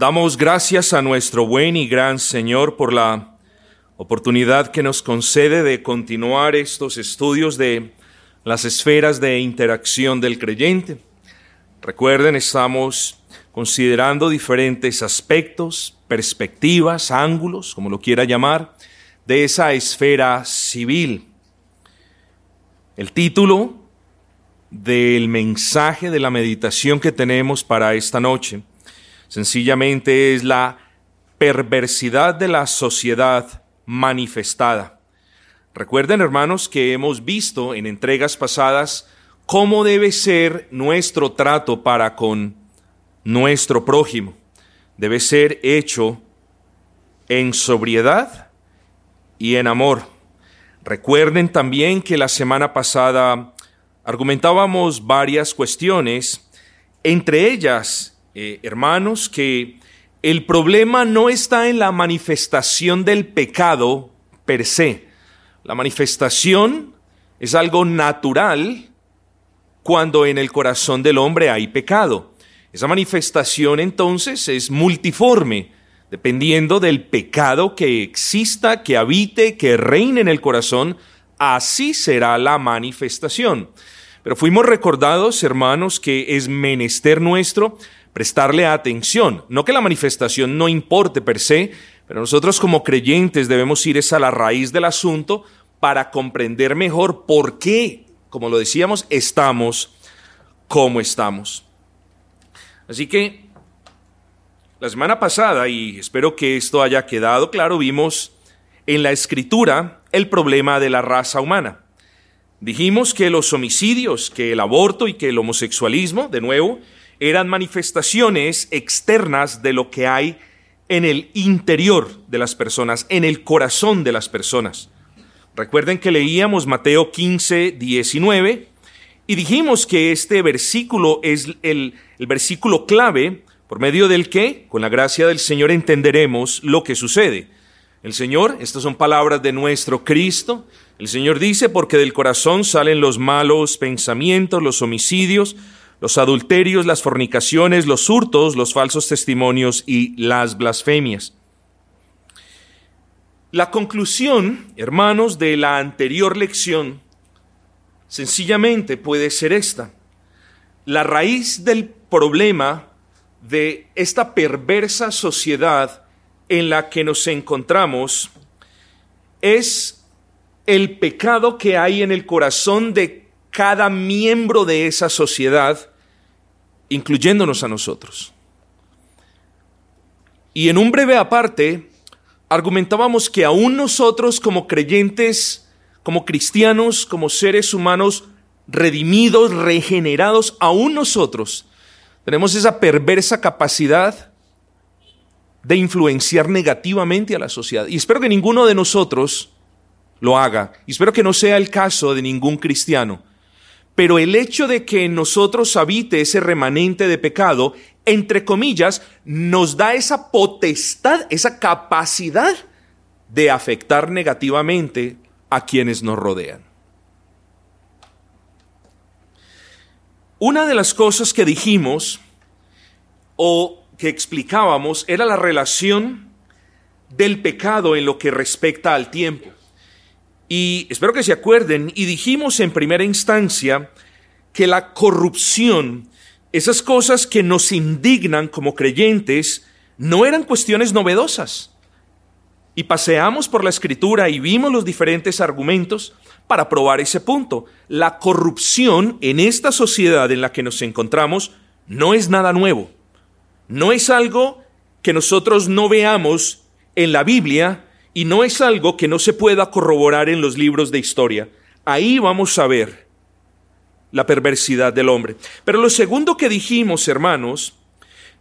Damos gracias a nuestro buen y gran Señor por la oportunidad que nos concede de continuar estos estudios de las esferas de interacción del creyente. Recuerden, estamos considerando diferentes aspectos, perspectivas, ángulos, como lo quiera llamar, de esa esfera civil. El título del mensaje de la meditación que tenemos para esta noche sencillamente es la perversidad de la sociedad manifestada. Recuerden, hermanos, que hemos visto en entregas pasadas cómo debe ser nuestro trato para con nuestro prójimo. Debe ser hecho en sobriedad y en amor. Recuerden también que la semana pasada argumentábamos varias cuestiones, entre ellas, eh, hermanos, que el problema no está en la manifestación del pecado per se. La manifestación es algo natural cuando en el corazón del hombre hay pecado. Esa manifestación entonces es multiforme, dependiendo del pecado que exista, que habite, que reine en el corazón, así será la manifestación. Pero fuimos recordados, hermanos, que es menester nuestro prestarle atención. No que la manifestación no importe per se, pero nosotros como creyentes debemos ir a la raíz del asunto para comprender mejor por qué, como lo decíamos, estamos como estamos. Así que la semana pasada, y espero que esto haya quedado claro, vimos en la escritura el problema de la raza humana. Dijimos que los homicidios, que el aborto y que el homosexualismo, de nuevo, eran manifestaciones externas de lo que hay en el interior de las personas, en el corazón de las personas. Recuerden que leíamos Mateo 15, 19 y dijimos que este versículo es el, el versículo clave por medio del que, con la gracia del Señor, entenderemos lo que sucede. El Señor, estas son palabras de nuestro Cristo, el Señor dice, porque del corazón salen los malos pensamientos, los homicidios, los adulterios, las fornicaciones, los hurtos, los falsos testimonios y las blasfemias. La conclusión, hermanos, de la anterior lección sencillamente puede ser esta. La raíz del problema de esta perversa sociedad en la que nos encontramos es el pecado que hay en el corazón de cada miembro de esa sociedad, incluyéndonos a nosotros. Y en un breve aparte, argumentábamos que aún nosotros como creyentes, como cristianos, como seres humanos redimidos, regenerados, aún nosotros tenemos esa perversa capacidad de influenciar negativamente a la sociedad. Y espero que ninguno de nosotros lo haga. Y espero que no sea el caso de ningún cristiano. Pero el hecho de que en nosotros habite ese remanente de pecado, entre comillas, nos da esa potestad, esa capacidad de afectar negativamente a quienes nos rodean. Una de las cosas que dijimos, o que explicábamos era la relación del pecado en lo que respecta al tiempo. Y espero que se acuerden, y dijimos en primera instancia que la corrupción, esas cosas que nos indignan como creyentes, no eran cuestiones novedosas. Y paseamos por la escritura y vimos los diferentes argumentos para probar ese punto. La corrupción en esta sociedad en la que nos encontramos no es nada nuevo. No es algo que nosotros no veamos en la Biblia y no es algo que no se pueda corroborar en los libros de historia. Ahí vamos a ver la perversidad del hombre. Pero lo segundo que dijimos, hermanos,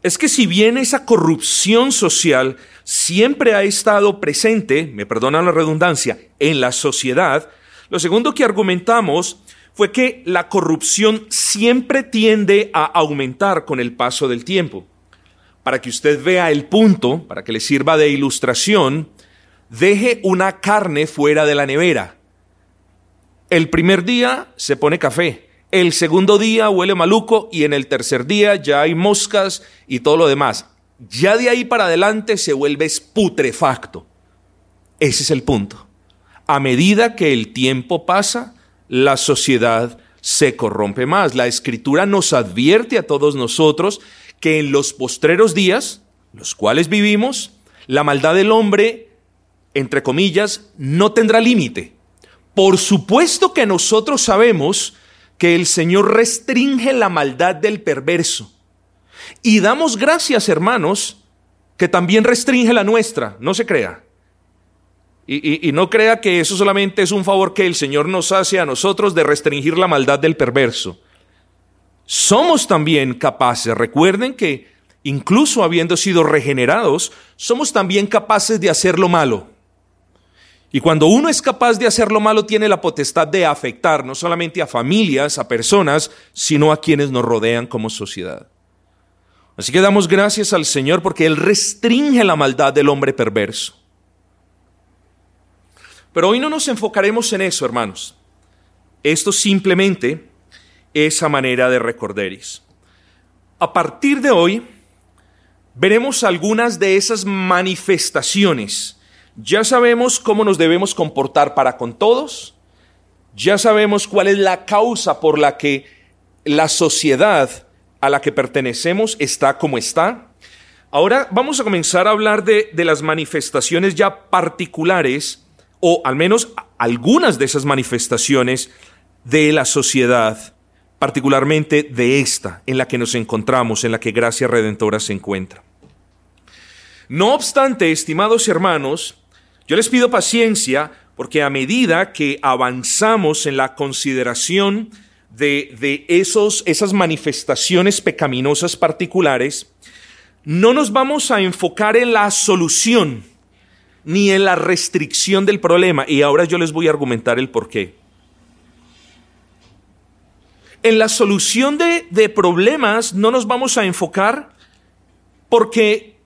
es que si bien esa corrupción social siempre ha estado presente, me perdonan la redundancia, en la sociedad, lo segundo que argumentamos fue que la corrupción siempre tiende a aumentar con el paso del tiempo para que usted vea el punto, para que le sirva de ilustración, deje una carne fuera de la nevera. El primer día se pone café, el segundo día huele maluco y en el tercer día ya hay moscas y todo lo demás. ya de ahí para adelante se vuelve putrefacto. Ese es el punto. A medida que el tiempo pasa, la sociedad se corrompe más. La escritura nos advierte a todos nosotros que en los postreros días, los cuales vivimos, la maldad del hombre, entre comillas, no tendrá límite. Por supuesto que nosotros sabemos que el Señor restringe la maldad del perverso. Y damos gracias, hermanos, que también restringe la nuestra, no se crea. Y, no crea que eso solamente es un favor que el Señor nos hace a nosotros de restringir la maldad del perverso. Somos también capaces, recuerden que incluso habiendo sido regenerados, somos también capaces de hacer lo malo. Y cuando uno es capaz de hacer lo malo, tiene la potestad de afectar no solamente a familias, a personas, sino a quienes nos rodean como sociedad. Así que damos gracias al Señor porque Él restringe la maldad del hombre perverso. Pero hoy no nos enfocaremos en eso, hermanos. Esto simplemente es a manera de recorderis. A partir de hoy, veremos algunas de esas manifestaciones. Ya sabemos cómo nos debemos comportar para con todos. Ya sabemos cuál es la causa por la que la sociedad a la que pertenecemos está como está. Ahora vamos a comenzar a hablar de, de las manifestaciones ya particulares o al menos algunas de esas manifestaciones de la sociedad, particularmente de esta en la que nos encontramos, en la que Gracia Redentora se encuentra. No obstante, estimados hermanos, yo les pido paciencia porque a medida que avanzamos en la consideración de, de esos, esas manifestaciones pecaminosas particulares, no nos vamos a enfocar en la solución, ni en la restricción del problema. Y ahora yo les voy a argumentar el por qué. En la solución de, de problemas no nos vamos a enfocar porque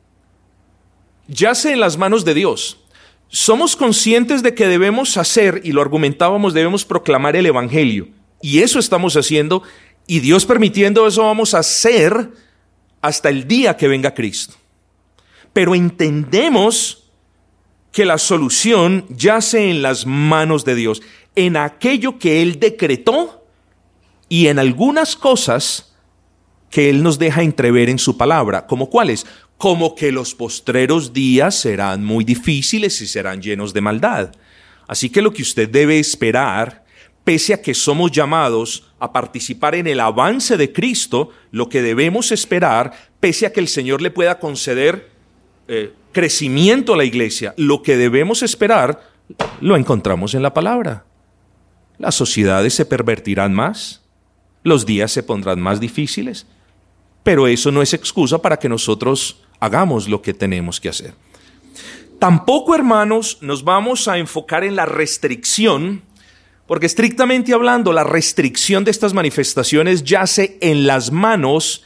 yace en las manos de Dios. Somos conscientes de que debemos hacer, y lo argumentábamos, debemos proclamar el Evangelio. Y eso estamos haciendo, y Dios permitiendo eso vamos a hacer hasta el día que venga Cristo. Pero entendemos que la solución yace en las manos de Dios, en aquello que Él decretó y en algunas cosas que Él nos deja entrever en su palabra, como cuáles, como que los postreros días serán muy difíciles y serán llenos de maldad. Así que lo que usted debe esperar, pese a que somos llamados a participar en el avance de Cristo, lo que debemos esperar, pese a que el Señor le pueda conceder eh, crecimiento a la iglesia, lo que debemos esperar, lo encontramos en la palabra. Las sociedades se pervertirán más, los días se pondrán más difíciles, pero eso no es excusa para que nosotros hagamos lo que tenemos que hacer. Tampoco, hermanos, nos vamos a enfocar en la restricción, porque estrictamente hablando, la restricción de estas manifestaciones yace en las manos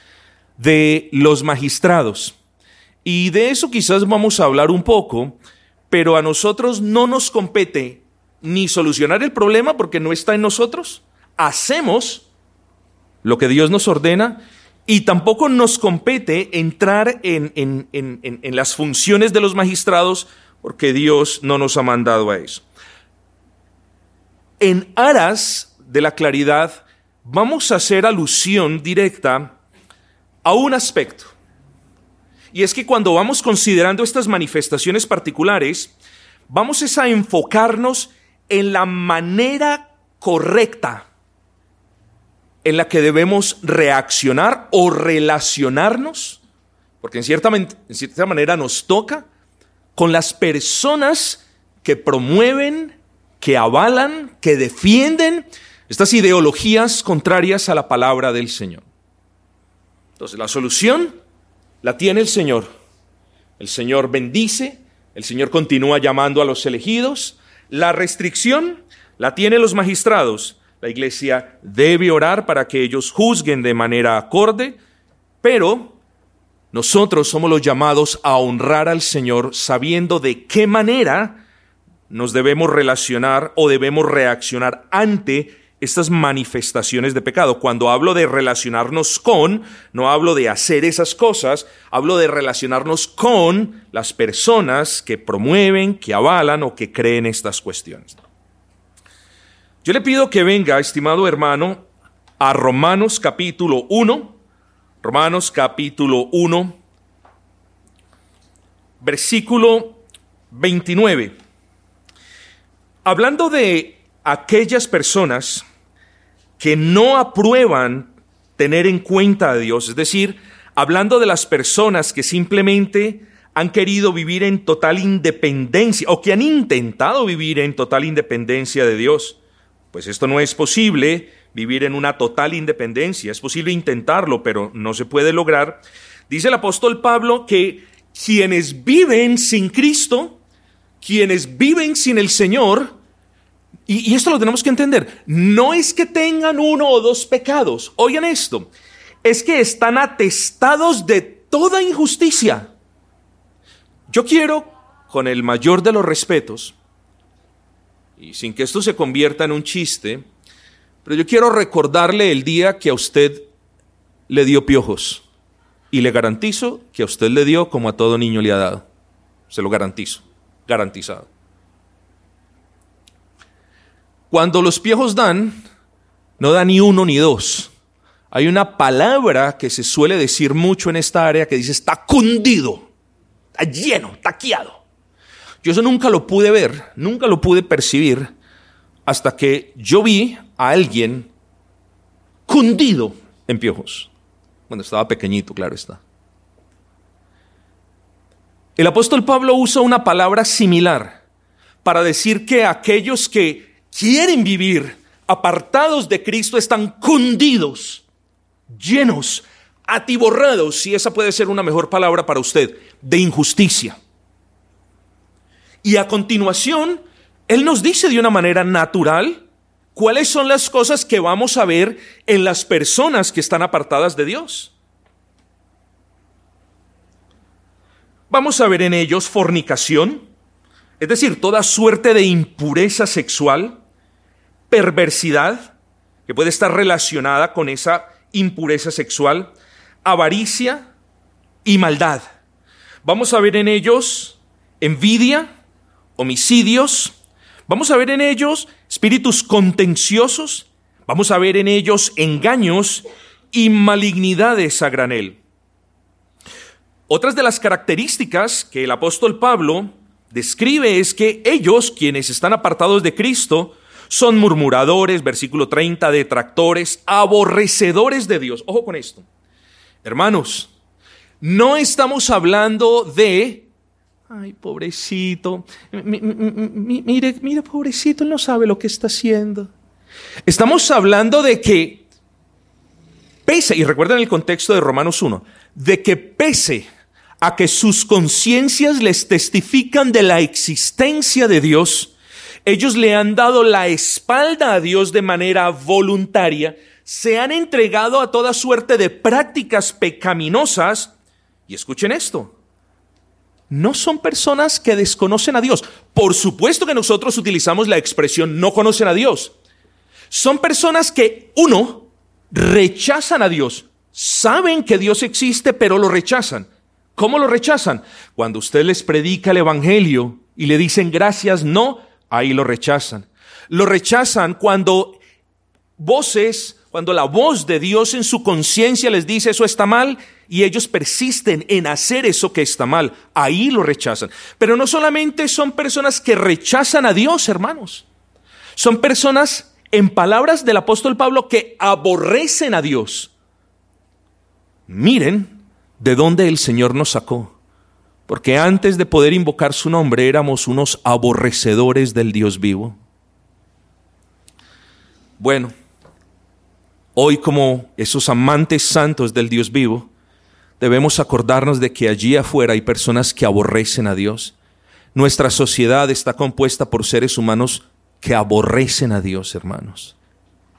de los magistrados. Y de eso quizás vamos a hablar un poco, pero a nosotros no nos compete ni solucionar el problema porque no está en nosotros. Hacemos lo que Dios nos ordena y tampoco nos compete entrar en, en, las funciones de los magistrados porque Dios no nos ha mandado a eso. En aras de la claridad, vamos a hacer alusión directa a un aspecto y es que cuando vamos considerando estas manifestaciones particulares, vamos a enfocarnos en la manera correcta en la que debemos reaccionar o relacionarnos, porque en cierta, en cierta manera nos toca, con las personas que promueven, que avalan, que defienden estas ideologías contrarias a la palabra del Señor. Entonces, la solución la tiene el Señor. El Señor bendice, el Señor continúa llamando a los elegidos. La restricción la tienen los magistrados. La iglesia debe orar para que ellos juzguen de manera acorde, pero nosotros somos los llamados a honrar al Señor sabiendo de qué manera nos debemos relacionar o debemos reaccionar ante estas manifestaciones de pecado. Cuando hablo de relacionarnos con, no hablo de hacer esas cosas, hablo de relacionarnos con las personas que promueven, que avalan o que creen estas cuestiones. Yo le pido que venga, estimado hermano, a Romanos capítulo 1, Romanos capítulo 1, versículo 29. Hablando de aquellas personas que no aprueban tener en cuenta a Dios, es decir, hablando de las personas que simplemente han querido vivir en total independencia o que han intentado vivir en total independencia de Dios. Pues esto no es posible, vivir en una total independencia. Es posible intentarlo, pero no se puede lograr. Dice el apóstol Pablo que quienes viven sin Cristo, quienes viven sin el Señor, y, esto lo tenemos que entender. No es que tengan uno o dos pecados. Oigan esto. Es que están atestados de toda injusticia. Yo quiero, con el mayor de los respetos, y sin que esto se convierta en un chiste, pero yo quiero recordarle el día que a usted le dio piojos. Y le garantizo que a usted le dio como a todo niño le ha dado. Se lo garantizo. Garantizado. Cuando los piojos dan, no da ni uno ni dos. Hay una palabra que se suele decir mucho en esta área que dice está cundido, está lleno, taqueado. Yo eso nunca lo pude ver, nunca lo pude percibir hasta que yo vi a alguien cundido en piojos. Bueno, estaba pequeñito, claro está. El apóstol Pablo usa una palabra similar para decir que aquellos que quieren vivir apartados de Cristo están cundidos, llenos, atiborrados, si esa puede ser una mejor palabra para usted, de injusticia. Y a continuación, Él nos dice de una manera natural cuáles son las cosas que vamos a ver en las personas que están apartadas de Dios. Vamos a ver en ellos fornicación, es decir, toda suerte de impureza sexual, perversidad, que puede estar relacionada con esa impureza sexual, avaricia y maldad. Vamos a ver en ellos envidia, homicidios, vamos a ver en ellos espíritus contenciosos, vamos a ver en ellos engaños y malignidades a granel. Otras de las características que el apóstol Pablo describe es que ellos, quienes están apartados de Cristo, son murmuradores, versículo 30, detractores, aborrecedores de Dios. Ojo con esto. Hermanos, no estamos hablando de, ay, pobrecito, mire, mire, pobrecito, él no sabe lo que está haciendo. Estamos hablando de que pese, y recuerden el contexto de Romanos 1, de que pese a que sus conciencias les testifican de la existencia de Dios, ellos le han dado la espalda a Dios de manera voluntaria, se han entregado a toda suerte de prácticas pecaminosas, y escuchen esto, no son personas que desconocen a Dios. Por supuesto que nosotros utilizamos la expresión no conocen a Dios. Son personas que, uno, rechazan a Dios. Saben que Dios existe, pero lo rechazan. ¿Cómo lo rechazan? Cuando usted les predica el Evangelio y le dicen gracias, no, ahí lo rechazan. Lo rechazan cuando voces, cuando la voz de Dios en su conciencia les dice eso está mal y ellos persisten en hacer eso que está mal. Ahí lo rechazan. Pero no solamente son personas que rechazan a Dios, hermanos. Son personas, en palabras del apóstol Pablo, que aborrecen a Dios. Miren de dónde el Señor nos sacó porque antes de poder invocar su nombre éramos unos aborrecedores del Dios vivo. Bueno, hoy como esos amantes santos del Dios vivo, debemos acordarnos de que allí afuera hay personas que aborrecen a Dios. Nuestra sociedad está compuesta por seres humanos que aborrecen a Dios, hermanos.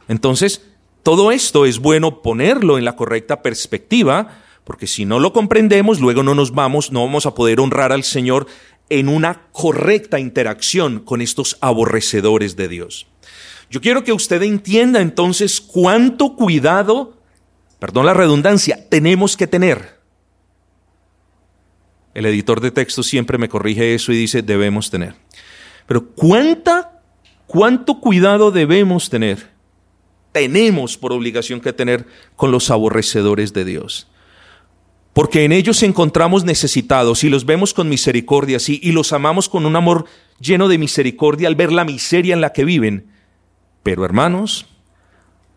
Entonces, todo esto es bueno ponerlo en la correcta perspectiva porque si no lo comprendemos, luego no nos vamos, no vamos a poder honrar al Señor en una correcta interacción con estos aborrecedores de Dios. Yo quiero que usted entienda entonces cuánto cuidado, perdón la redundancia, tenemos que tener. El editor de texto siempre me corrige eso y dice debemos tener. Pero cuánta, cuánto cuidado debemos tener, tenemos por obligación que tener con los aborrecedores de Dios porque en ellos encontramos necesitados y los vemos con misericordia, sí, y los amamos con un amor lleno de misericordia al ver la miseria en la que viven. Pero hermanos,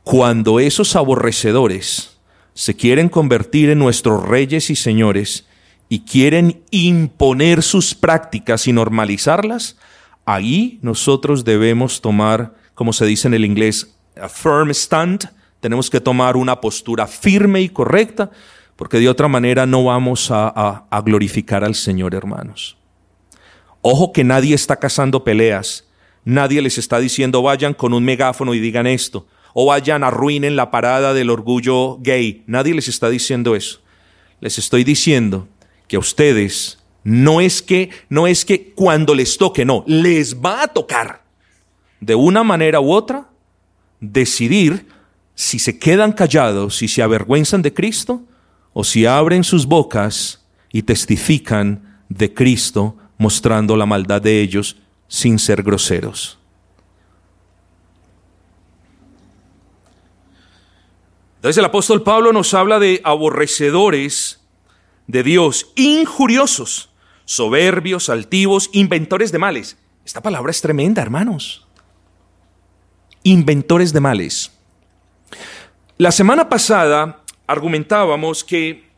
cuando esos aborrecedores se quieren convertir en nuestros reyes y señores y quieren imponer sus prácticas y normalizarlas, ahí nosotros debemos tomar, como se dice en el inglés, a firm stand, tenemos que tomar una postura firme y correcta, porque de otra manera no vamos a, glorificar al Señor, hermanos. Ojo que nadie está cazando peleas, nadie les está diciendo vayan con un megáfono y digan esto, o vayan arruinen la parada del orgullo gay, nadie les está diciendo eso. Les estoy diciendo que a ustedes no es que no es que cuando les toque, no, les va a tocar de una manera u otra decidir si se quedan callados, si se avergüenzan de Cristo o si abren sus bocas y testifican de Cristo, mostrando la maldad de ellos sin ser groseros. Entonces el apóstol Pablo nos habla de aborrecedores de Dios, injuriosos, soberbios, altivos, inventores de males. Esta palabra es tremenda, hermanos. Inventores de males. La semana pasada argumentábamos que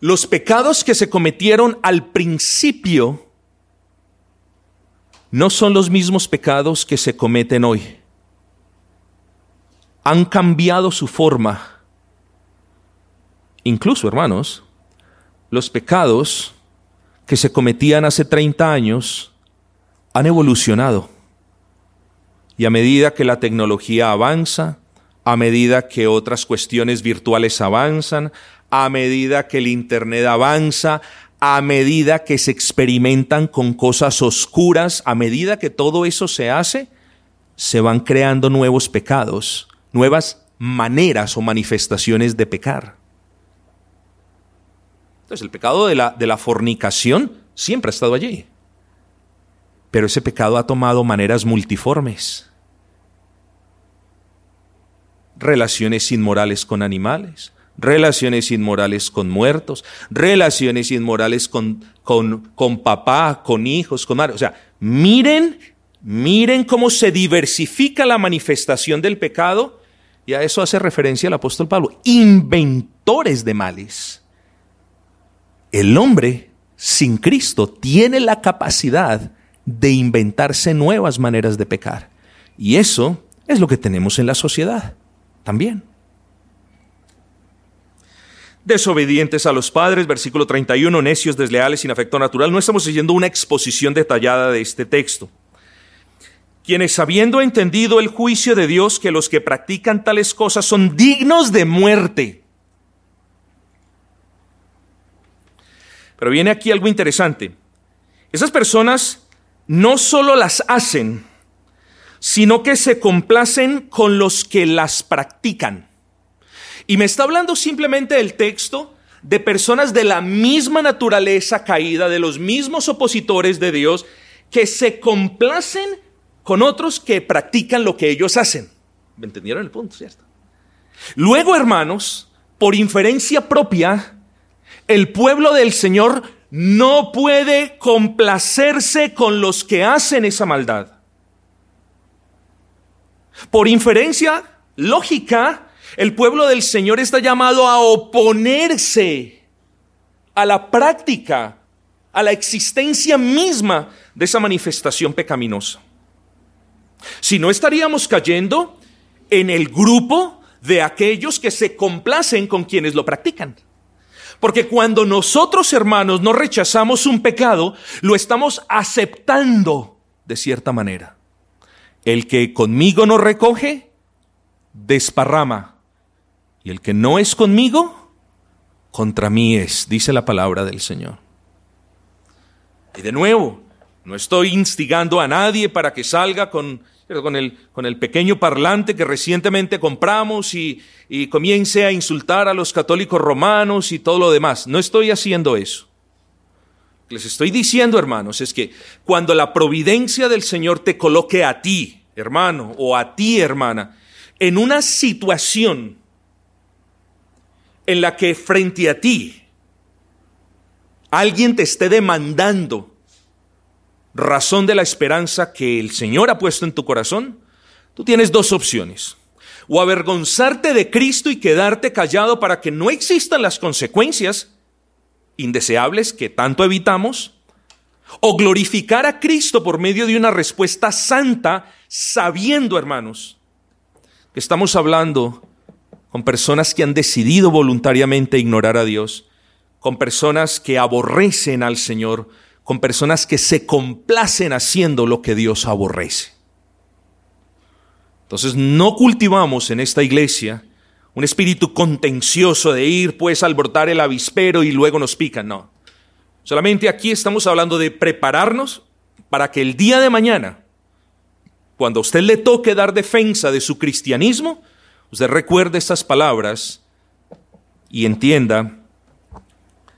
los pecados que se cometieron al principio no son los mismos pecados que se cometen hoy. Han cambiado su forma. Incluso, hermanos, los pecados que se cometían hace 30 años han evolucionado. Y a medida que la tecnología avanza, a medida que otras cuestiones virtuales avanzan, a medida que el Internet avanza, a medida que se experimentan con cosas oscuras, a medida que todo eso se hace, se van creando nuevos pecados, nuevas maneras o manifestaciones de pecar. Entonces el pecado de la, de la fornicación siempre ha estado allí, pero ese pecado ha tomado maneras multiformes relaciones inmorales con animales, relaciones inmorales con muertos, relaciones inmorales con, con, con papá, con hijos, con madre. O sea, miren, miren cómo se diversifica la manifestación del pecado. Y a eso hace referencia el apóstol Pablo. Inventores de males. El hombre sin Cristo tiene la capacidad de inventarse nuevas maneras de pecar. Y eso es lo que tenemos en la sociedad también. Desobedientes a los padres, versículo 31, necios, desleales, sin afecto natural. No estamos siguiendo una exposición detallada de este texto. Quienes habiendo entendido el juicio de Dios que los que practican tales cosas son dignos de muerte. Pero viene aquí algo interesante. Esas personas no solo las hacen, sino que se complacen con los que las practican. Y me está hablando simplemente del texto de personas de la misma naturaleza caída, de los mismos opositores de Dios, que se complacen con otros que practican lo que ellos hacen. ¿Me entendieron el punto, cierto? Luego, hermanos, por inferencia propia, el pueblo del Señor no puede complacerse con los que hacen esa maldad. Por inferencia lógica, el pueblo del Señor está llamado a oponerse a la práctica, a la existencia misma de esa manifestación pecaminosa. Si no estaríamos cayendo en el grupo de aquellos que se complacen con quienes lo practican. Porque cuando nosotros, hermanos, no rechazamos un pecado, lo estamos aceptando de cierta manera. El que conmigo no recoge, desparrama. Y el que no es conmigo, contra mí es, dice la palabra del Señor. Y de nuevo, No estoy instigando a nadie para que salga con, con, el, con el pequeño parlante que recientemente compramos y, y comience a insultar a los católicos romanos y todo lo demás. No estoy haciendo eso. Lo que les estoy diciendo, hermanos, es que cuando la providencia del Señor te coloque a ti, hermano, o a ti, hermana, en una situación en la que frente a ti alguien te esté demandando razón de la esperanza que el Señor ha puesto en tu corazón, tú tienes dos opciones. O avergonzarte de Cristo y quedarte callado para que no existan las consecuencias indeseables que tanto evitamos, o glorificar a Cristo por medio de una respuesta santa, sabiendo, hermanos, que estamos hablando con personas que han decidido voluntariamente ignorar a Dios, con personas que aborrecen al Señor, con personas que se complacen haciendo lo que Dios aborrece. Entonces no cultivamos en esta iglesia un espíritu contencioso de ir pues a alborotar el avispero y luego nos pican, no. Solamente aquí estamos hablando de prepararnos para que el día de mañana, cuando a usted le toque dar defensa de su cristianismo, usted recuerde estas palabras y entienda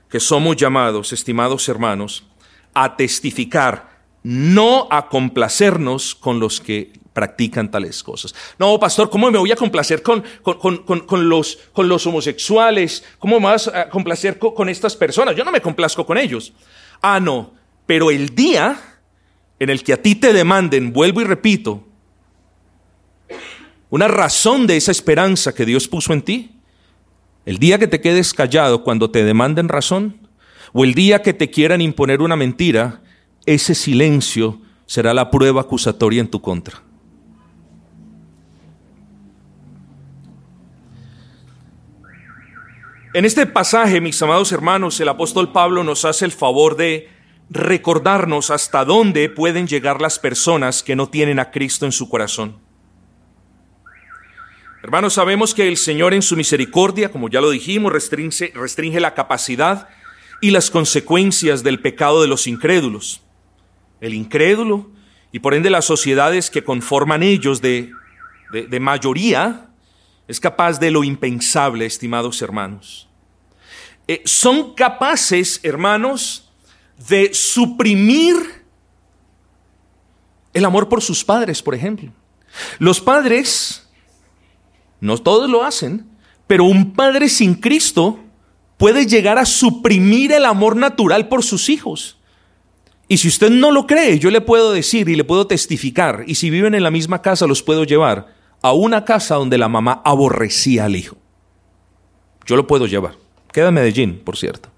que somos llamados, estimados hermanos, a testificar, no a complacernos con los que practican tales cosas. No, pastor, ¿cómo me voy a complacer con, con, los, con los homosexuales? ¿Cómo me vas a complacer con estas personas? Yo no me complazco con ellos. Ah, no, pero el día en el que a ti te demanden, vuelvo y repito, una razón de esa esperanza que Dios puso en ti, el día que te quedes callado cuando te demanden razón, o el día que te quieran imponer una mentira, ese silencio será la prueba acusatoria en tu contra. En este pasaje, mis amados hermanos, el apóstol Pablo nos hace el favor de recordarnos hasta dónde pueden llegar las personas que no tienen a Cristo en su corazón. Hermanos, sabemos que el Señor en su misericordia, como ya lo dijimos, restringe, la capacidad y las consecuencias del pecado de los incrédulos. El incrédulo y por ende las sociedades que conforman ellos de, de, mayoría es capaz de lo impensable, estimados hermanos. Eh, son capaces, hermanos, de suprimir el amor por sus padres, por ejemplo. Los padres, no todos lo hacen, pero un padre sin Cristo puede llegar a suprimir el amor natural por sus hijos. Y si usted no lo cree, yo le puedo decir y le puedo testificar, y si viven en la misma casa, los puedo llevar a una casa donde la mamá aborrecía al hijo. Yo lo puedo llevar. Queda en Medellín, por cierto.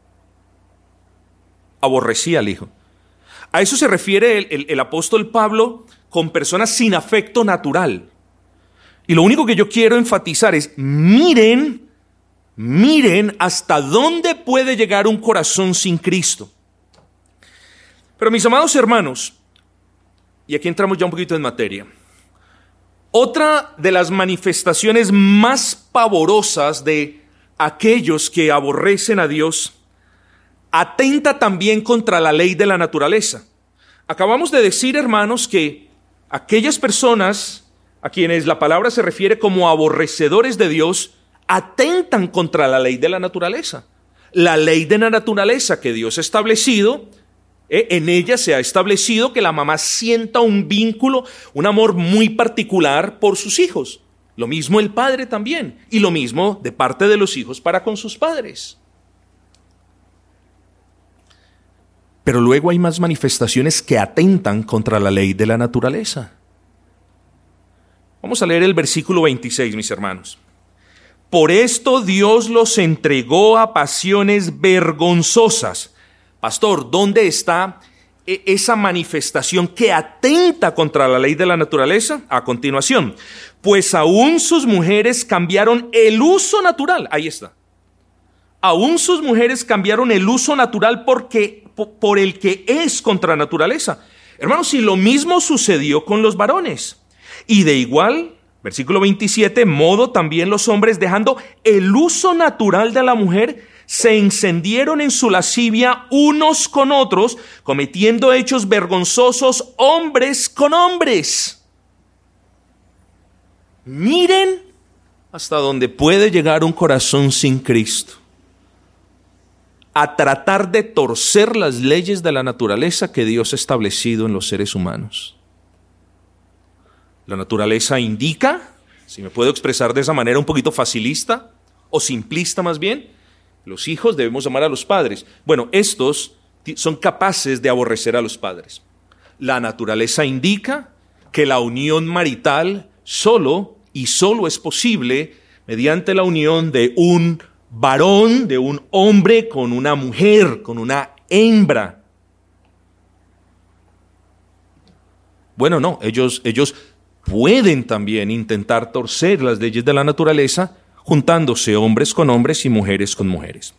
Aborrecía al hijo. A eso se refiere el, el apóstol Pablo con personas sin afecto natural. Y lo único que yo quiero enfatizar es, miren Miren hasta dónde puede llegar un corazón sin Cristo. Pero mis amados hermanos, y aquí entramos ya un poquito en materia, otra de las manifestaciones más pavorosas de aquellos que aborrecen a Dios atenta también contra la ley de la naturaleza. Acabamos de decir, hermanos, que aquellas personas a quienes la palabra se refiere como aborrecedores de Dios, atentan contra la ley de la naturaleza. La ley de la naturaleza que Dios ha establecido, eh, en ella se ha establecido que la mamá sienta un vínculo, un amor muy particular por sus hijos. Lo mismo el padre también, y lo mismo de parte de los hijos para con sus padres. Pero luego hay más manifestaciones que atentan contra la ley de la naturaleza. Vamos a leer el versículo 26, mis hermanos. Por esto Dios los entregó a pasiones vergonzosas. Pastor, ¿dónde está e-, esa manifestación que atenta contra la ley de la naturaleza? A continuación, pues aún sus mujeres cambiaron el uso natural. Ahí está. Aún sus mujeres cambiaron el uso natural porque, por el que es contra naturaleza. Hermanos, si lo mismo sucedió con los varones. Y de igual Versículo 27, modo también los hombres dejando el uso natural de la mujer, se encendieron en su lascivia unos con otros, cometiendo hechos vergonzosos hombres con hombres. Miren hasta dónde puede llegar un corazón sin Cristo. A tratar de torcer las leyes de la naturaleza que Dios ha establecido en los seres humanos. La naturaleza indica, si me puedo expresar de esa manera un poquito facilista o simplista más bien, los hijos debemos amar a los padres. Bueno, estos son capaces de aborrecer a los padres. La naturaleza indica que la unión marital solo y solo es posible mediante la unión de un varón, de un hombre con una mujer, con una hembra. Bueno, no, ellos, ellos pueden también intentar torcer las leyes de la naturaleza juntándose hombres con hombres y mujeres con mujeres.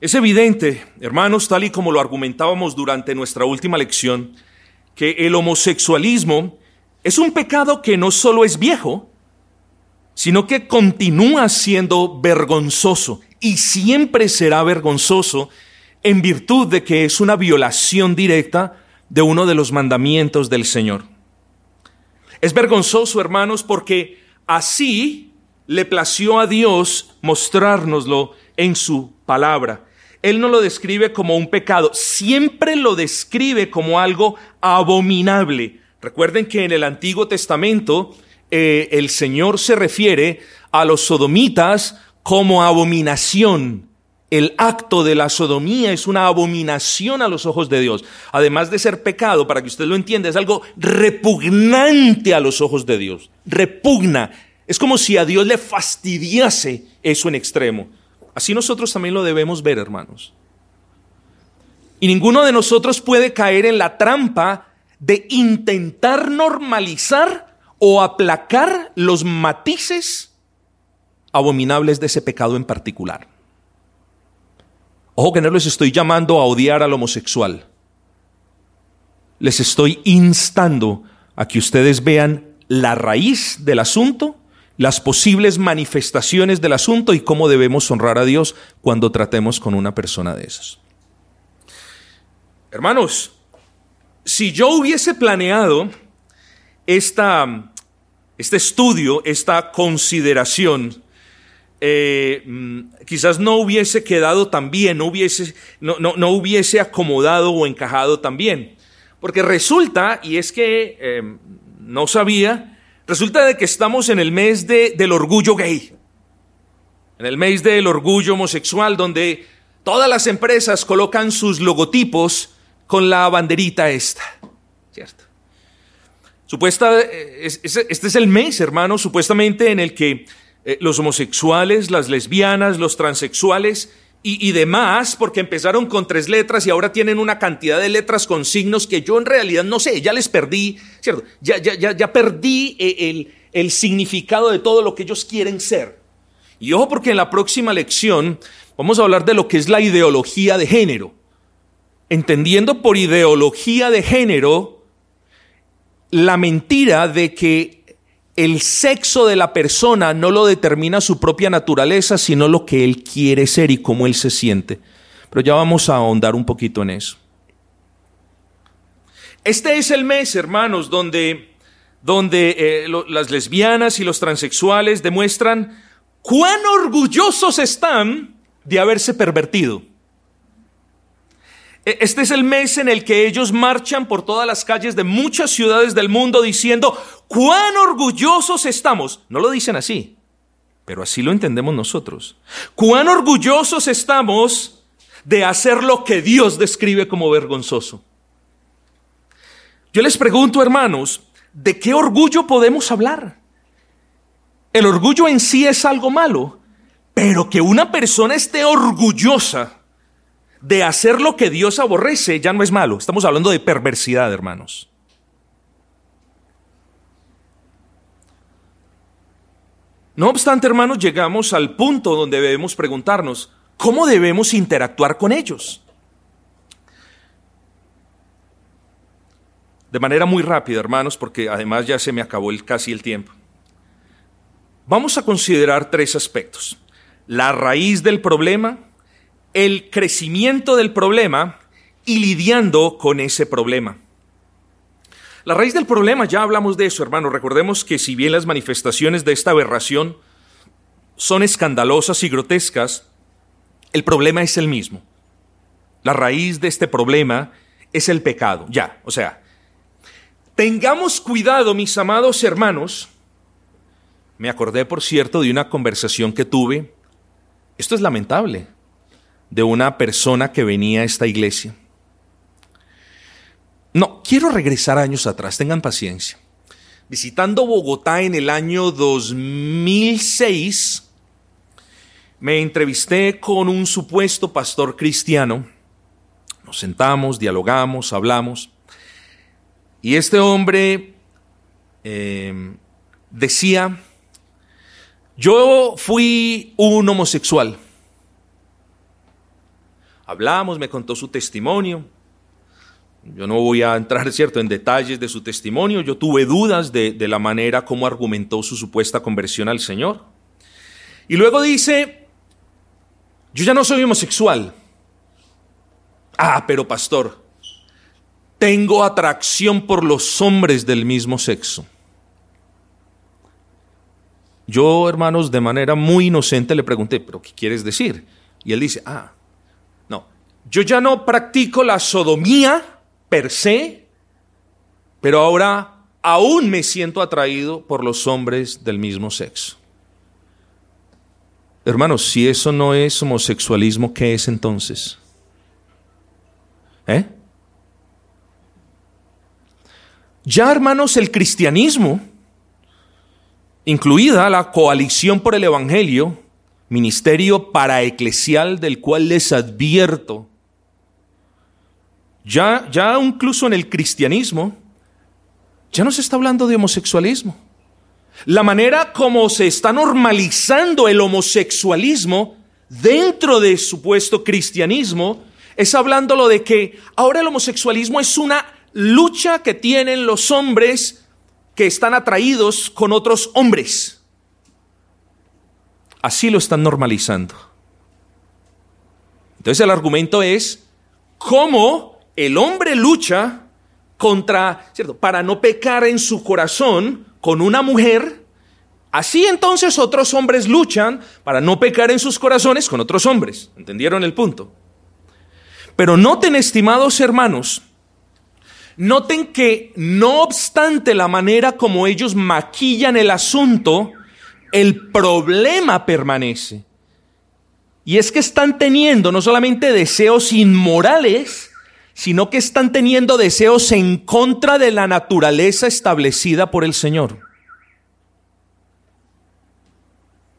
Es evidente, hermanos, tal y como lo argumentábamos durante nuestra última lección, que el homosexualismo es un pecado que no solo es viejo, sino que continúa siendo vergonzoso y siempre será vergonzoso en virtud de que es una violación directa de uno de los mandamientos del Señor. Es vergonzoso, hermanos, porque así le plació a Dios mostrárnoslo en su palabra. Él no lo describe como un pecado, siempre lo describe como algo abominable. Recuerden que en el Antiguo Testamento eh, el Señor se refiere a los sodomitas como abominación. El acto de la sodomía es una abominación a los ojos de Dios. Además de ser pecado, para que usted lo entienda, es algo repugnante a los ojos de Dios. Repugna. Es como si a Dios le fastidiase eso en extremo. Así nosotros también lo debemos ver, hermanos. Y ninguno de nosotros puede caer en la trampa de intentar normalizar o aplacar los matices abominables de ese pecado en particular. Ojo que no les estoy llamando a odiar al homosexual. Les estoy instando a que ustedes vean la raíz del asunto, las posibles manifestaciones del asunto y cómo debemos honrar a Dios cuando tratemos con una persona de esas. Hermanos, si yo hubiese planeado esta, este estudio, esta consideración, eh, mm, quizás no hubiese quedado tan bien, no hubiese, no, no, hubiese acomodado o encajado tan bien. Porque resulta, y es que em, no sabía, resulta de que estamos en el mes de, del orgullo gay, en el mes del orgullo homosexual, donde todas las empresas colocan sus logotipos con la banderita esta, ¿cierto? Supuesta, eh, este es el mes, hermano, supuestamente en el que eh, los homosexuales, las lesbianas, los transexuales y, demás, porque empezaron con tres letras y ahora tienen una cantidad de letras con signos que yo en realidad no sé, ya les perdí, ¿cierto? Ya, ya, ya, ya perdí eh, el, el significado de todo lo que ellos quieren ser. Y ojo porque en la próxima lección vamos a hablar de lo que es la ideología de género. Entendiendo por ideología de género la mentira de que el sexo de la persona no lo determina su propia naturaleza, sino lo que él quiere ser y cómo él se siente. Pero ya vamos a ahondar un poquito en eso. Este es el mes, hermanos, donde, donde eh, las lesbianas y los transexuales demuestran cuán orgullosos están de haberse pervertido. E, este es el mes en el que ellos marchan por todas las calles de muchas ciudades del mundo diciendo, cuán orgullosos estamos. No lo dicen así, pero así lo entendemos nosotros. Cuán orgullosos estamos de hacer lo que Dios describe como vergonzoso. Yo les pregunto, hermanos, ¿de qué orgullo podemos hablar? El orgullo en sí es algo malo, pero que una persona esté orgullosa de hacer lo que Dios aborrece ya no es malo. Estamos hablando de perversidad, hermanos. No obstante, hermanos, llegamos al punto donde debemos preguntarnos, ¿cómo debemos interactuar con ellos? De manera muy rápida, hermanos, porque además ya se me acabó el, casi el tiempo. Vamos a considerar tres aspectos. la raíz del problema, el crecimiento del problema y lidiando con ese problema. La raíz del problema, ya hablamos de eso, hermano. Recordemos que si bien las manifestaciones de esta aberración son escandalosas y grotescas, el problema es el mismo. La raíz de este problema es el pecado. Ya, o sea, tengamos cuidado, mis amados hermanos. Me acordé, por cierto, de una conversación que tuve. Esto es lamentable de una persona que venía a esta iglesia. No, quiero regresar años atrás, tengan paciencia. Visitando Bogotá en el año 2006, me entrevisté con un supuesto pastor cristiano. Nos sentamos, dialogamos, hablamos. Y este hombre eh, decía, yo fui un homosexual. Hablamos, me contó su testimonio. Yo no voy a entrar, cierto, en detalles de su testimonio. Yo tuve dudas de, de la manera como argumentó su supuesta conversión al Señor. Y luego dice, yo ya no soy homosexual. Ah, pero pastor, tengo atracción por los hombres del mismo sexo. Yo, hermanos, de manera muy inocente le pregunté, ¿pero qué quieres decir? Y él dice, ah, yo ya no practico la sodomía per se, pero ahora aún me siento atraído por los hombres del mismo sexo. Hermanos, si eso no es homosexualismo, ¿qué es entonces? ¿Eh? Ya, hermanos, el cristianismo, incluida la coalición por el Evangelio, ministerio paraeclesial del cual les advierto, ya, ya incluso en el cristianismo, ya no se está hablando de homosexualismo. La manera como se está normalizando el homosexualismo dentro de supuesto cristianismo es hablándolo de que ahora el homosexualismo es una lucha que tienen los hombres que están atraídos con otros hombres. Así lo están normalizando. Entonces el argumento es cómo el hombre lucha contra, ¿cierto? Para no pecar en su corazón con una mujer, así entonces otros hombres luchan para no pecar en sus corazones con otros hombres. ¿Entendieron el punto? Pero noten, estimados hermanos, noten que no obstante la manera como ellos maquillan el asunto, el problema permanece. Y es que están teniendo no solamente deseos inmorales, sino que están teniendo deseos en contra de la naturaleza establecida por el Señor.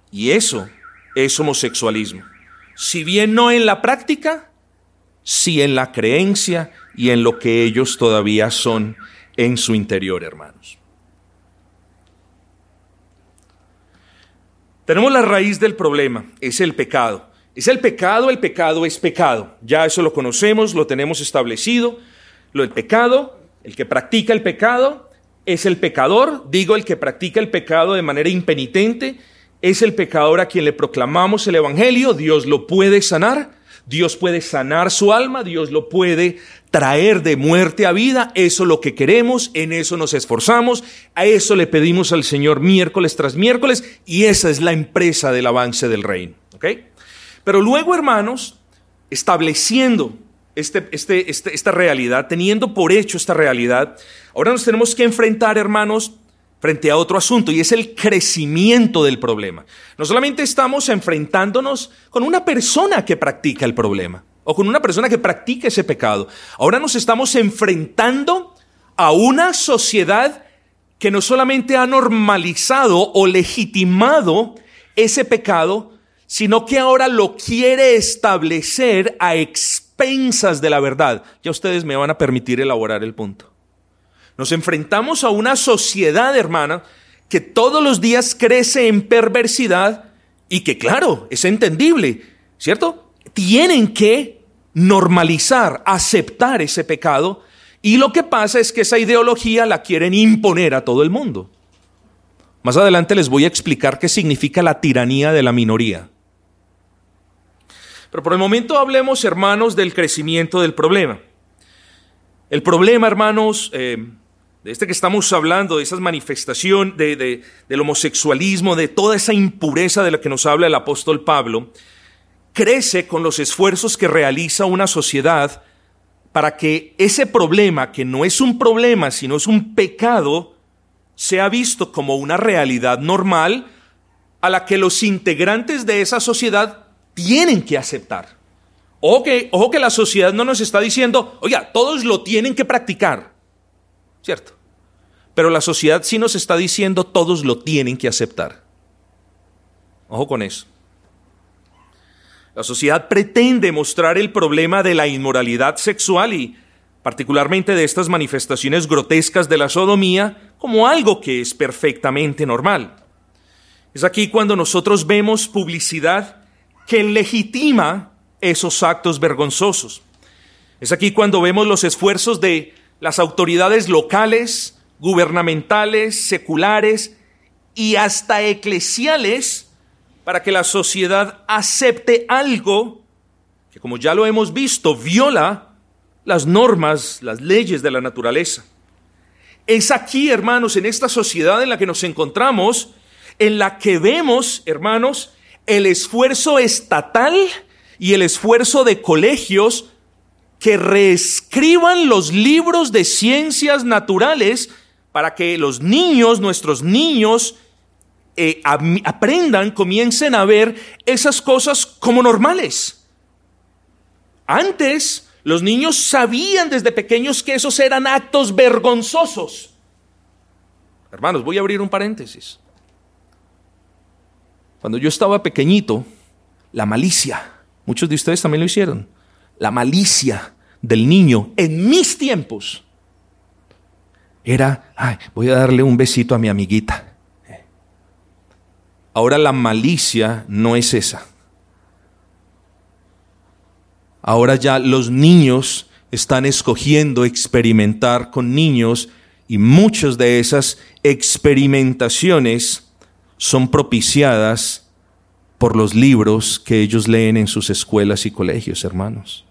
Y eso es homosexualismo. Si bien no en la práctica, sí en la creencia y en lo que ellos todavía son en su interior, hermanos. Tenemos la raíz del problema, es el pecado. Es el pecado, el pecado es pecado. Ya eso lo conocemos, lo tenemos establecido. Lo del pecado, el que practica el pecado es el pecador, digo el que practica el pecado de manera impenitente, es el pecador a quien le proclamamos el Evangelio, Dios lo puede sanar, Dios puede sanar su alma, Dios lo puede traer de muerte a vida, eso es lo que queremos, en eso nos esforzamos, a eso le pedimos al Señor miércoles tras miércoles y esa es la empresa del avance del reino. ¿okay? Pero luego, hermanos, estableciendo este, este, este, esta realidad, teniendo por hecho esta realidad, ahora nos tenemos que enfrentar, hermanos, frente a otro asunto y es el crecimiento del problema. No solamente estamos enfrentándonos con una persona que practica el problema o con una persona que practica ese pecado, ahora nos estamos enfrentando a una sociedad que no solamente ha normalizado o legitimado ese pecado, sino que ahora lo quiere establecer a expensas de la verdad. Ya ustedes me van a permitir elaborar el punto. Nos enfrentamos a una sociedad, hermana, que todos los días crece en perversidad y que, claro, es entendible, ¿cierto? Tienen que normalizar, aceptar ese pecado y lo que pasa es que esa ideología la quieren imponer a todo el mundo. Más adelante les voy a explicar qué significa la tiranía de la minoría. Pero por el momento hablemos, hermanos, del crecimiento del problema. El problema, hermanos, eh, de este que estamos hablando, de esa manifestación de, del homosexualismo, de toda esa impureza de la que nos habla el apóstol Pablo, crece con los esfuerzos que realiza una sociedad para que ese problema, que no es un problema, sino es un pecado, sea visto como una realidad normal a la que los integrantes de esa sociedad tienen que aceptar. Ojo que, ojo que la sociedad no nos está diciendo, oiga, todos lo tienen que practicar. ¿Cierto? Pero la sociedad sí nos está diciendo todos lo tienen que aceptar. Ojo con eso. La sociedad pretende mostrar el problema de la inmoralidad sexual y particularmente de estas manifestaciones grotescas de la sodomía como algo que es perfectamente normal. Es aquí cuando nosotros vemos publicidad que legitima esos actos vergonzosos. Es aquí cuando vemos los esfuerzos de las autoridades locales, gubernamentales, seculares y hasta eclesiales para que la sociedad acepte algo que, como ya lo hemos visto, viola las normas, las leyes de la naturaleza. Es aquí, hermanos, en esta sociedad en la que nos encontramos, en la que vemos, hermanos, el esfuerzo estatal y el esfuerzo de colegios que reescriban los libros de ciencias naturales para que los niños, nuestros niños, eh, aprendan, comiencen a ver esas cosas como normales. Antes, los niños sabían desde pequeños que esos eran actos vergonzosos. Hermanos, voy a abrir un paréntesis. Cuando yo estaba pequeñito, la malicia, muchos de ustedes también lo hicieron, la malicia del niño en mis tiempos era, ay, voy a darle un besito a mi amiguita. Ahora la malicia no es esa. Ahora ya los niños están escogiendo experimentar con niños y muchas de esas experimentaciones son propiciadas por los libros que ellos leen en sus escuelas y colegios, hermanos.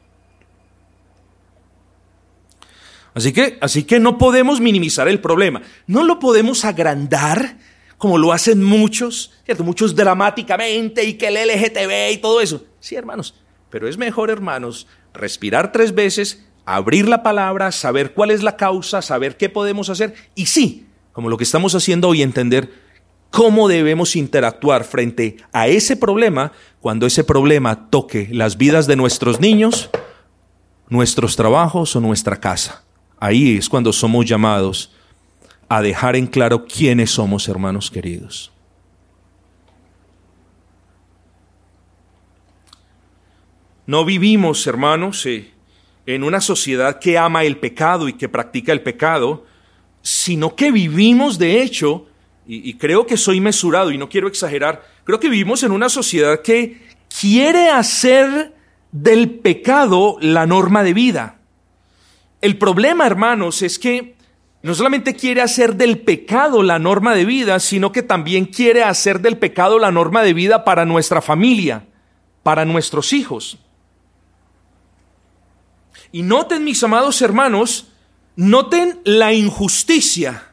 Así que, así que no podemos minimizar el problema, no lo podemos agrandar como lo hacen muchos, ¿cierto? Muchos dramáticamente y que el LGTB y todo eso. Sí, hermanos, pero es mejor, hermanos, respirar tres veces, abrir la palabra, saber cuál es la causa, saber qué podemos hacer y sí, como lo que estamos haciendo hoy, entender cómo debemos interactuar frente a ese problema cuando ese problema toque las vidas de nuestros niños, nuestros trabajos o nuestra casa. Ahí es cuando somos llamados a dejar en claro quiénes somos, hermanos queridos. No vivimos, hermanos, eh, en una sociedad que ama el pecado y que practica el pecado, sino que vivimos, de hecho, y, creo que soy mesurado y no quiero exagerar, creo que vivimos en una sociedad que quiere hacer del pecado la norma de vida. El problema, hermanos, es que no solamente quiere hacer del pecado la norma de vida, sino que también quiere hacer del pecado la norma de vida para nuestra familia, para nuestros hijos. Y noten, mis amados hermanos, noten la injusticia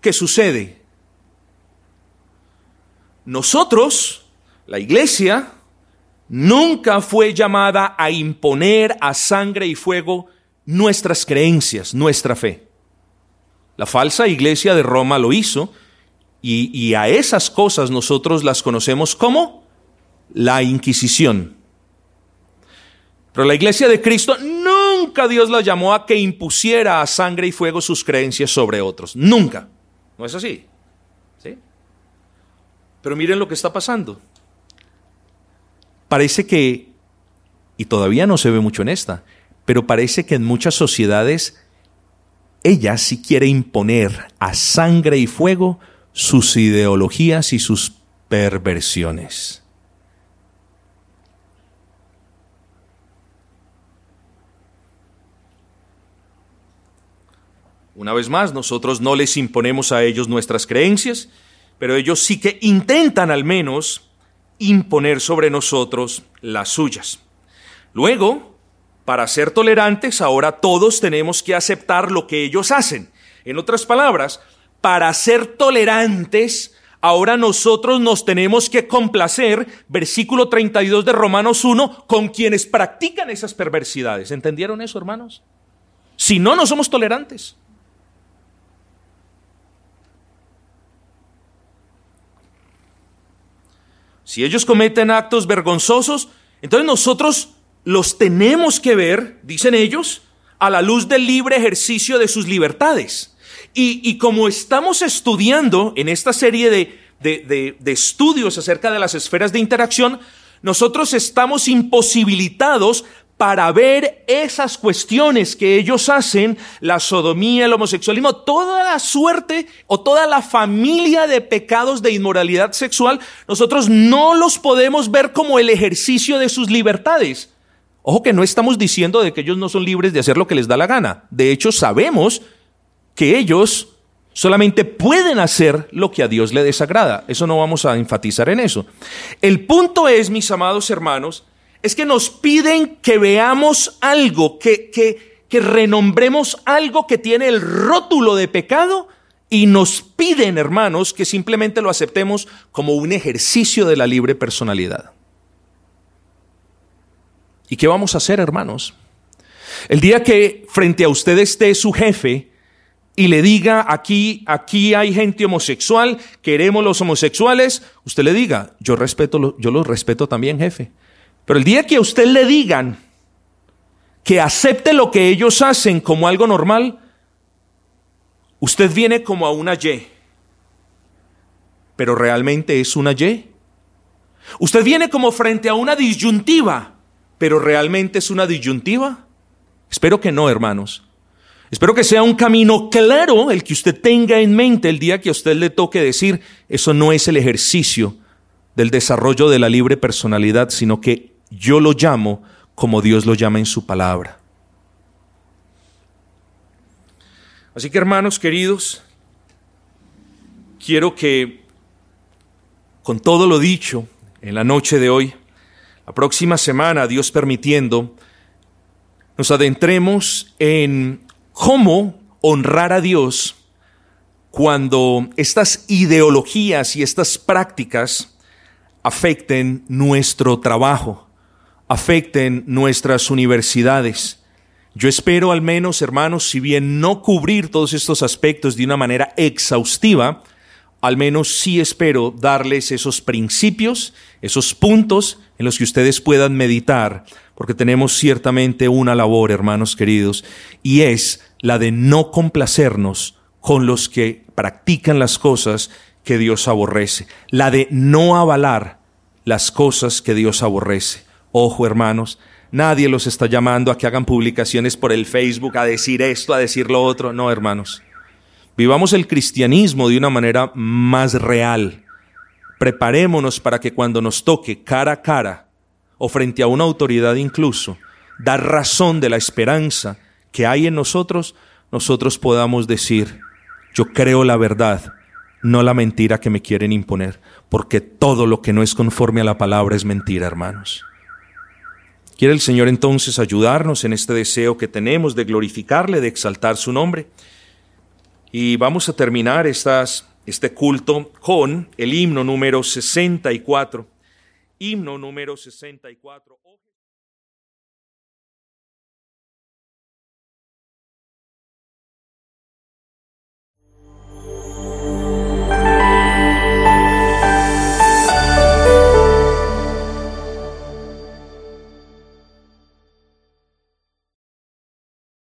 que sucede. Nosotros, la iglesia, nunca fue llamada a imponer a sangre y fuego nuestras creencias, nuestra fe. La falsa iglesia de Roma lo hizo y, a esas cosas nosotros las conocemos como la Inquisición. Pero la iglesia de Cristo nunca Dios la llamó a que impusiera a sangre y fuego sus creencias sobre otros. Nunca. ¿No es así? Pero miren lo que está pasando. Parece que, y todavía no se ve mucho en esta, pero parece que en muchas sociedades ella sí quiere imponer a sangre y fuego sus ideologías y sus perversiones. Una vez más, nosotros no les imponemos a ellos nuestras creencias, pero ellos sí que intentan al menos imponer sobre nosotros las suyas. Luego, para ser tolerantes, ahora todos tenemos que aceptar lo que ellos hacen. En otras palabras, para ser tolerantes, ahora nosotros nos tenemos que complacer, versículo 32 de Romanos 1, con quienes practican esas perversidades. ¿Entendieron eso, hermanos? Si no, no somos tolerantes. Si ellos cometen actos vergonzosos, entonces nosotros los tenemos que ver, dicen ellos, a la luz del libre ejercicio de sus libertades. Y, como estamos estudiando en esta serie de, de estudios acerca de las esferas de interacción, nosotros estamos imposibilitados para ver esas cuestiones que ellos hacen, la sodomía, el homosexualismo, toda la suerte o toda la familia de pecados de inmoralidad sexual, nosotros no los podemos ver como el ejercicio de sus libertades. Ojo que no estamos diciendo de que ellos no son libres de hacer lo que les da la gana. De hecho, sabemos que ellos solamente pueden hacer lo que a Dios le desagrada. Eso no vamos a enfatizar en eso. El punto es, mis amados hermanos, es que nos piden que veamos algo, que, que, renombremos algo que tiene el rótulo de pecado y nos piden, hermanos, que simplemente lo aceptemos como un ejercicio de la libre personalidad. ¿Y qué vamos a hacer, hermanos? El día que frente a usted esté su jefe y le diga, aquí, aquí hay gente homosexual, queremos los homosexuales, usted le diga, yo respeto, yo los respeto también, jefe. Pero el día que a usted le digan que acepte lo que ellos hacen como algo normal, usted viene como a una Y. Pero realmente es una Y. Usted viene como frente a una disyuntiva, pero realmente es una disyuntiva. Espero que no, hermanos. Espero que sea un camino claro el que usted tenga en mente el día que a usted le toque decir, eso no es el ejercicio del desarrollo de la libre personalidad, sino que yo lo llamo como Dios lo llama en su palabra. Así que hermanos queridos, quiero que con todo lo dicho en la noche de hoy, la próxima semana, Dios permitiendo, nos adentremos en cómo honrar a Dios cuando estas ideologías y estas prácticas afecten nuestro trabajo afecten nuestras universidades. Yo espero al menos, hermanos, si bien no cubrir todos estos aspectos de una manera exhaustiva, al menos sí espero darles esos principios, esos puntos en los que ustedes puedan meditar, porque tenemos ciertamente una labor, hermanos queridos, y es la de no complacernos con los que practican las cosas que Dios aborrece, la de no avalar las cosas que Dios aborrece. Ojo, hermanos, nadie los está llamando a que hagan publicaciones por el Facebook a decir esto, a decir lo otro. No, hermanos. Vivamos el cristianismo de una manera más real. Preparémonos para que cuando nos toque cara a cara o frente a una autoridad incluso, dar razón de la esperanza que hay en nosotros, nosotros podamos decir, yo creo la verdad, no la mentira que me quieren imponer, porque todo lo que no es conforme a la palabra es mentira, hermanos. Quiere el Señor entonces ayudarnos en este deseo que tenemos de glorificarle, de exaltar su nombre. Y vamos a terminar este culto con el himno número 64. Himno número 64. Oh.